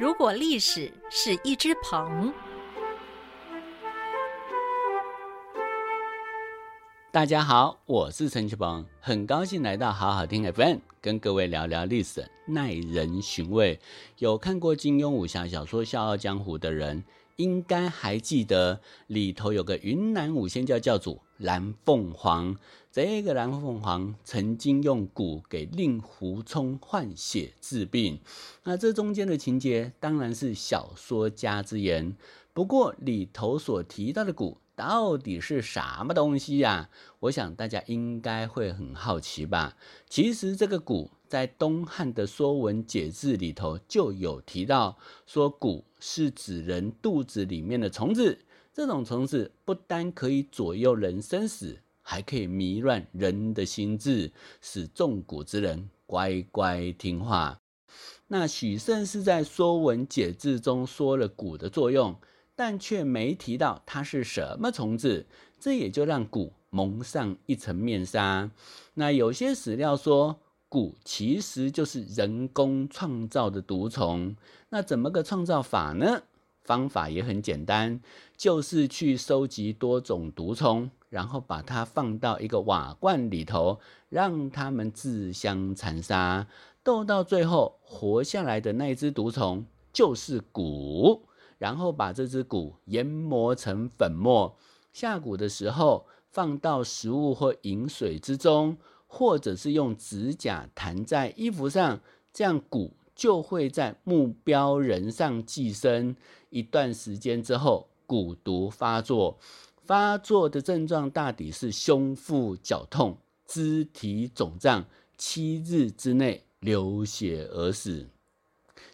如果历史是一只鹏，大家好，我是陈启鹏，很高兴来到好好听 FM，跟各位聊聊历史，耐人寻味。有看过金庸武侠小说《笑傲江湖》的人，应该还记得里头有个云南五仙教教主蓝凤凰。这个蓝凤凰曾经用蛊给令狐冲换血治病，那这中间的情节当然是小说家之言。不过里头所提到的蛊到底是什么东西呀？我想大家应该会很好奇吧。其实这个蛊在东汉的《说文解字》里头就有提到，说蛊是指人肚子里面的虫子，这种虫子不单可以左右人生死。还可以迷乱人的心智，使中蛊之人乖乖听话。那许慎是在《说文解字》中说了蛊的作用，但却没提到它是什么虫子，这也就让蛊蒙上一层面纱。那有些史料说，蛊其实就是人工创造的毒虫。那怎么个创造法呢？方法也很简单，就是去收集多种毒虫。然后把它放到一个瓦罐里头，让它们自相残杀，斗到最后活下来的那只毒虫就是蛊。然后把这只蛊研磨成粉末，下蛊的时候放到食物或饮水之中，或者是用指甲弹在衣服上，这样蛊就会在目标人上寄生。一段时间之后，蛊毒发作。发作的症状大抵是胸腹绞痛、肢体肿胀，七日之内流血而死。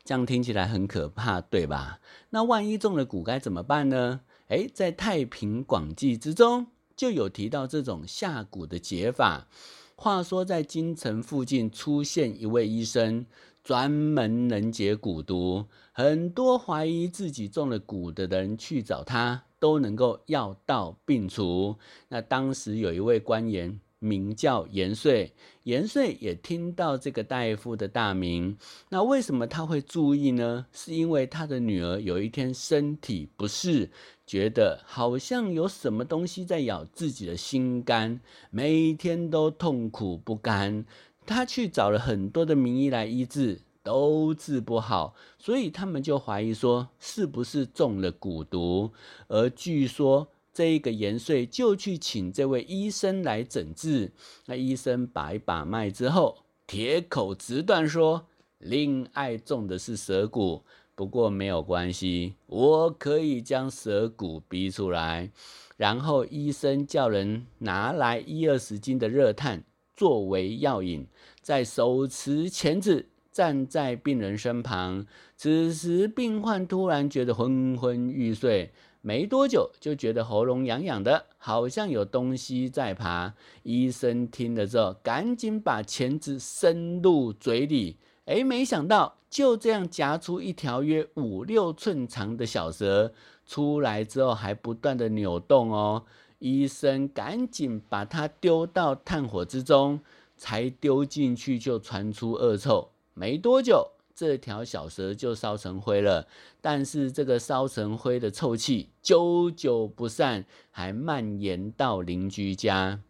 这样听起来很可怕，对吧？那万一中了蛊该怎么办呢？诶，在《太平广记》之中就有提到这种下蛊的解法。话说在京城附近出现一位医生，专门能解蛊毒，很多怀疑自己中了蛊的人去找他。都能够药到病除。那当时有一位官员名叫严遂，严遂也听到这个大夫的大名。那为什么他会注意呢？是因为他的女儿有一天身体不适，觉得好像有什么东西在咬自己的心肝，每一天都痛苦不甘。他去找了很多的名医来医治。都治不好，所以他们就怀疑说是不是中了蛊毒。而据说这一个延岁就去请这位医生来诊治。那医生把一把脉之后，铁口直断说：“令爱中的是蛇蛊，不过没有关系，我可以将蛇蛊逼出来。”然后医生叫人拿来一二十斤的热炭作为药引，在手持钳子。站在病人身旁，此时病患突然觉得昏昏欲睡，没多久就觉得喉咙痒痒的，好像有东西在爬。医生听了之后，赶紧把钳子伸入嘴里，哎，没想到就这样夹出一条约五六寸长的小蛇出来之后，还不断的扭动哦。医生赶紧把它丢到炭火之中，才丢进去就传出恶臭。没多久，这条小蛇就烧成灰了。但是这个烧成灰的臭气久久不散，还蔓延到邻居家。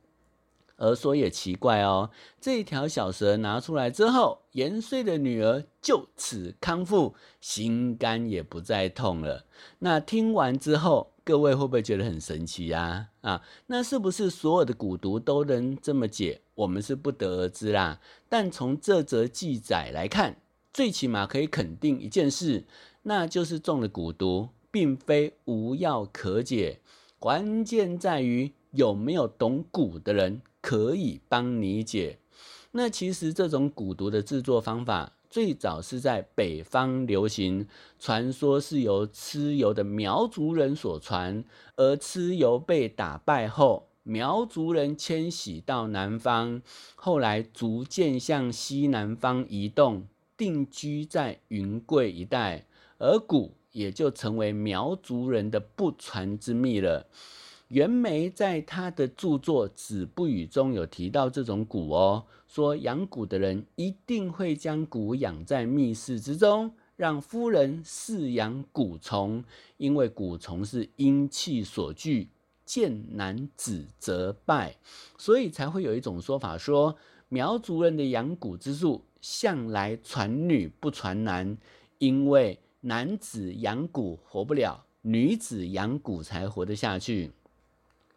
而说也奇怪哦，这条小蛇拿出来之后，延岁的女儿就此康复，心肝也不再痛了。那听完之后，各位会不会觉得很神奇呀？啊，那是不是所有的蛊毒都能这么解？我们是不得而知啦。但从这则记载来看，最起码可以肯定一件事，那就是中了蛊毒，并非无药可解。关键在于有没有懂蛊的人可以帮你解。那其实这种蛊毒的制作方法。最早是在北方流行，传说是由蚩尤的苗族人所传，而蚩尤被打败后，苗族人迁徙到南方，后来逐渐向西南方移动，定居在云贵一带，而蛊也就成为苗族人的不传之秘了。袁枚在他的著作《子不语》中有提到这种蛊哦，说养蛊的人一定会将蛊养在密室之中，让夫人饲养蛊虫，因为蛊虫是阴气所聚，见男子则败，所以才会有一种说法说，苗族人的养蛊之术向来传女不传男，因为男子养蛊活不了，女子养蛊才活得下去。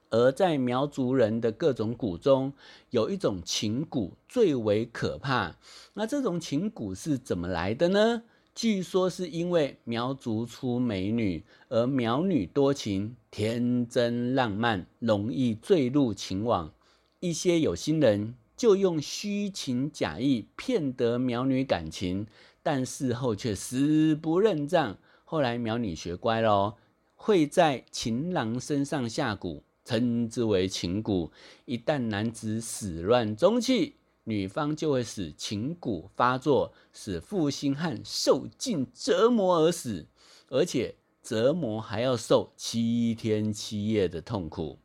而在苗族人的各种蛊中，有一种情蛊最为可怕。那这种情蛊是怎么来的呢？据说是因为苗族出美女，而苗女多情、天真浪漫，容易坠入情网。一些有心人就用虚情假意骗得苗女感情，但事后却死不认账。后来苗女学乖喽，会在情郎身上下蛊。称之为情蛊，一旦男子始乱终弃，女方就会使情蛊发作，使负心汉受尽折磨而死，而且折磨还要受七天七夜的痛苦。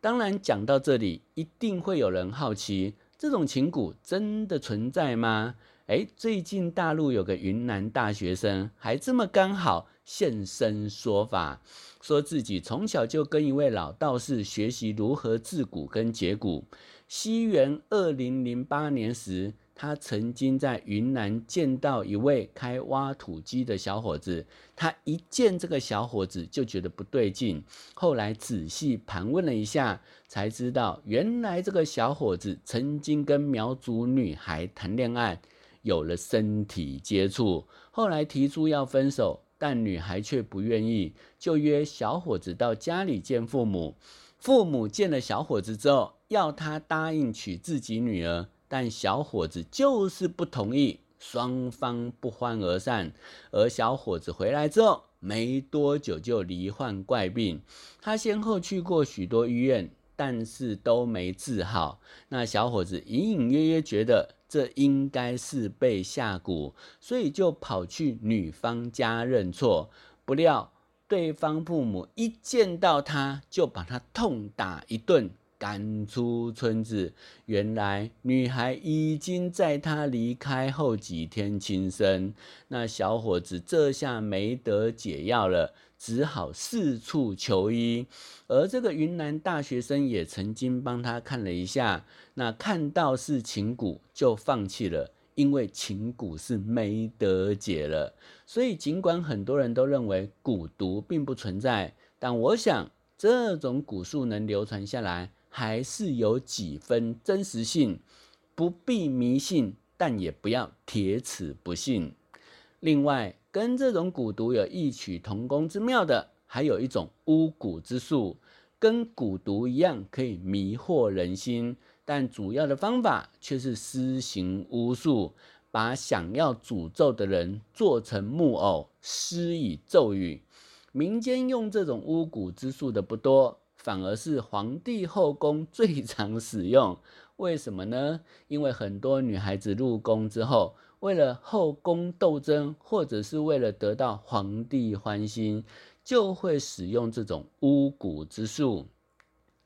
当然，讲到这里，一定会有人好奇：这种情蛊真的存在吗？哎，最近大陆有个云南大学生，还这么刚好。现身说法，说自己从小就跟一位老道士学习如何制蛊跟解蛊。西元二零零八年时，他曾经在云南见到一位开挖土机的小伙子，他一见这个小伙子就觉得不对劲。后来仔细盘问了一下，才知道原来这个小伙子曾经跟苗族女孩谈恋爱，有了身体接触，后来提出要分手。但女孩却不愿意，就约小伙子到家里见父母。父母见了小伙子之后，要他答应娶自己女儿，但小伙子就是不同意，双方不欢而散。而小伙子回来之后，没多久就罹患怪病，他先后去过许多医院，但是都没治好。那小伙子隐隐约约觉得。这应该是被下蛊，所以就跑去女方家认错。不料对方父母一见到他就把他痛打一顿，赶出村子。原来女孩已经在他离开后几天轻生。那小伙子这下没得解药了。只好四处求医，而这个云南大学生也曾经帮他看了一下，那看到是情蛊就放弃了，因为情蛊是没得解了。所以尽管很多人都认为蛊毒并不存在，但我想这种蛊术能流传下来，还是有几分真实性，不必迷信，但也不要铁齿不信。另外。跟这种蛊毒有异曲同工之妙的，还有一种巫蛊之术，跟蛊毒一样可以迷惑人心，但主要的方法却是施行巫术，把想要诅咒的人做成木偶，施以咒语。民间用这种巫蛊之术的不多，反而是皇帝后宫最常使用。为什么呢？因为很多女孩子入宫之后。为了后宫斗争，或者是为了得到皇帝欢心，就会使用这种巫蛊之术。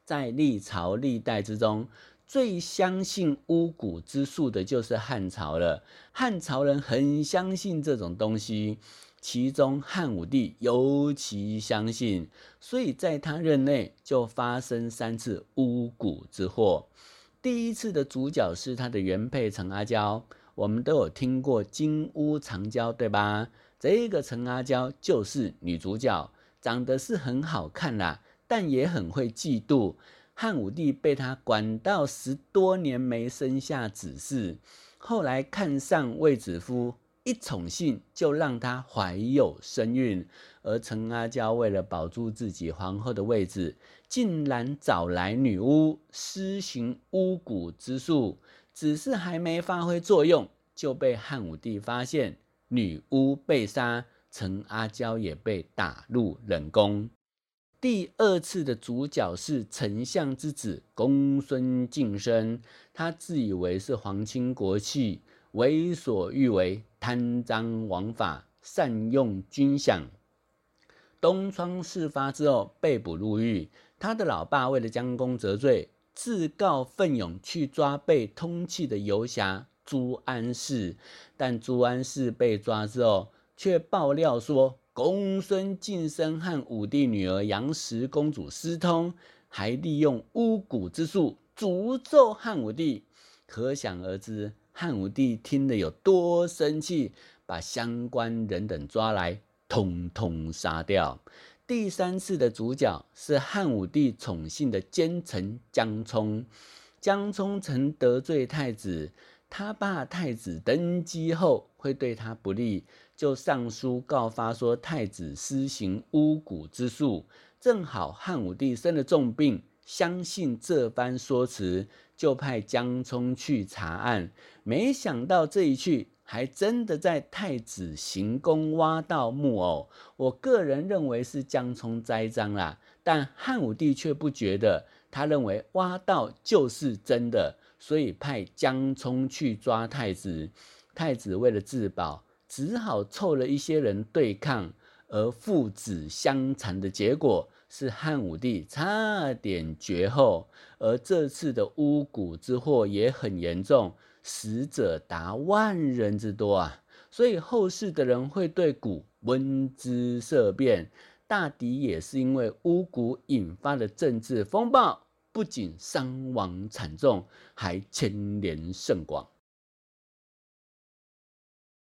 在历朝历代之中，最相信巫蛊之术的就是汉朝了。汉朝人很相信这种东西，其中汉武帝尤其相信，所以在他任内就发生三次巫蛊之祸。第一次的主角是他的原配陈阿娇。我们都有听过金屋藏娇，对吧？这个陈阿娇就是女主角，长得是很好看啦，但也很会嫉妒。汉武帝被她管到十多年没生下子嗣，后来看上卫子夫，一宠幸就让她怀有身孕。而陈阿娇为了保住自己皇后的位置，竟然找来女巫施行巫蛊之术。只是还没发挥作用，就被汉武帝发现，女巫被杀，陈阿娇也被打入冷宫。第二次的主角是丞相之子公孙敬升，他自以为是皇亲国戚，为所欲为，贪赃枉法，善用军饷。东窗事发之后被捕入狱，他的老爸为了将功折罪。自告奋勇去抓被通缉的游侠朱安世，但朱安世被抓之后，却爆料说公孙晋升和武帝女儿杨氏公主私通，还利用巫蛊之术诅咒汉武帝。可想而知，汉武帝听了有多生气，把相关人等抓来，通通杀掉。第三次的主角是汉武帝宠幸的奸臣江充。江充曾得罪太子，他怕太子登基后会对他不利，就上书告发说太子施行巫蛊之术。正好汉武帝生了重病，相信这番说辞，就派江充去查案。没想到这一去。还真的在太子行宫挖到木偶，我个人认为是江充栽赃啦，但汉武帝却不觉得，他认为挖到就是真的，所以派江充去抓太子。太子为了自保，只好凑了一些人对抗，而父子相残的结果是汉武帝差点绝后。而这次的巫蛊之祸也很严重。死者达万人之多啊，所以后世的人会对蛊闻之色变，大抵也是因为巫蛊引发的政治风暴，不仅伤亡惨重，还牵连甚广。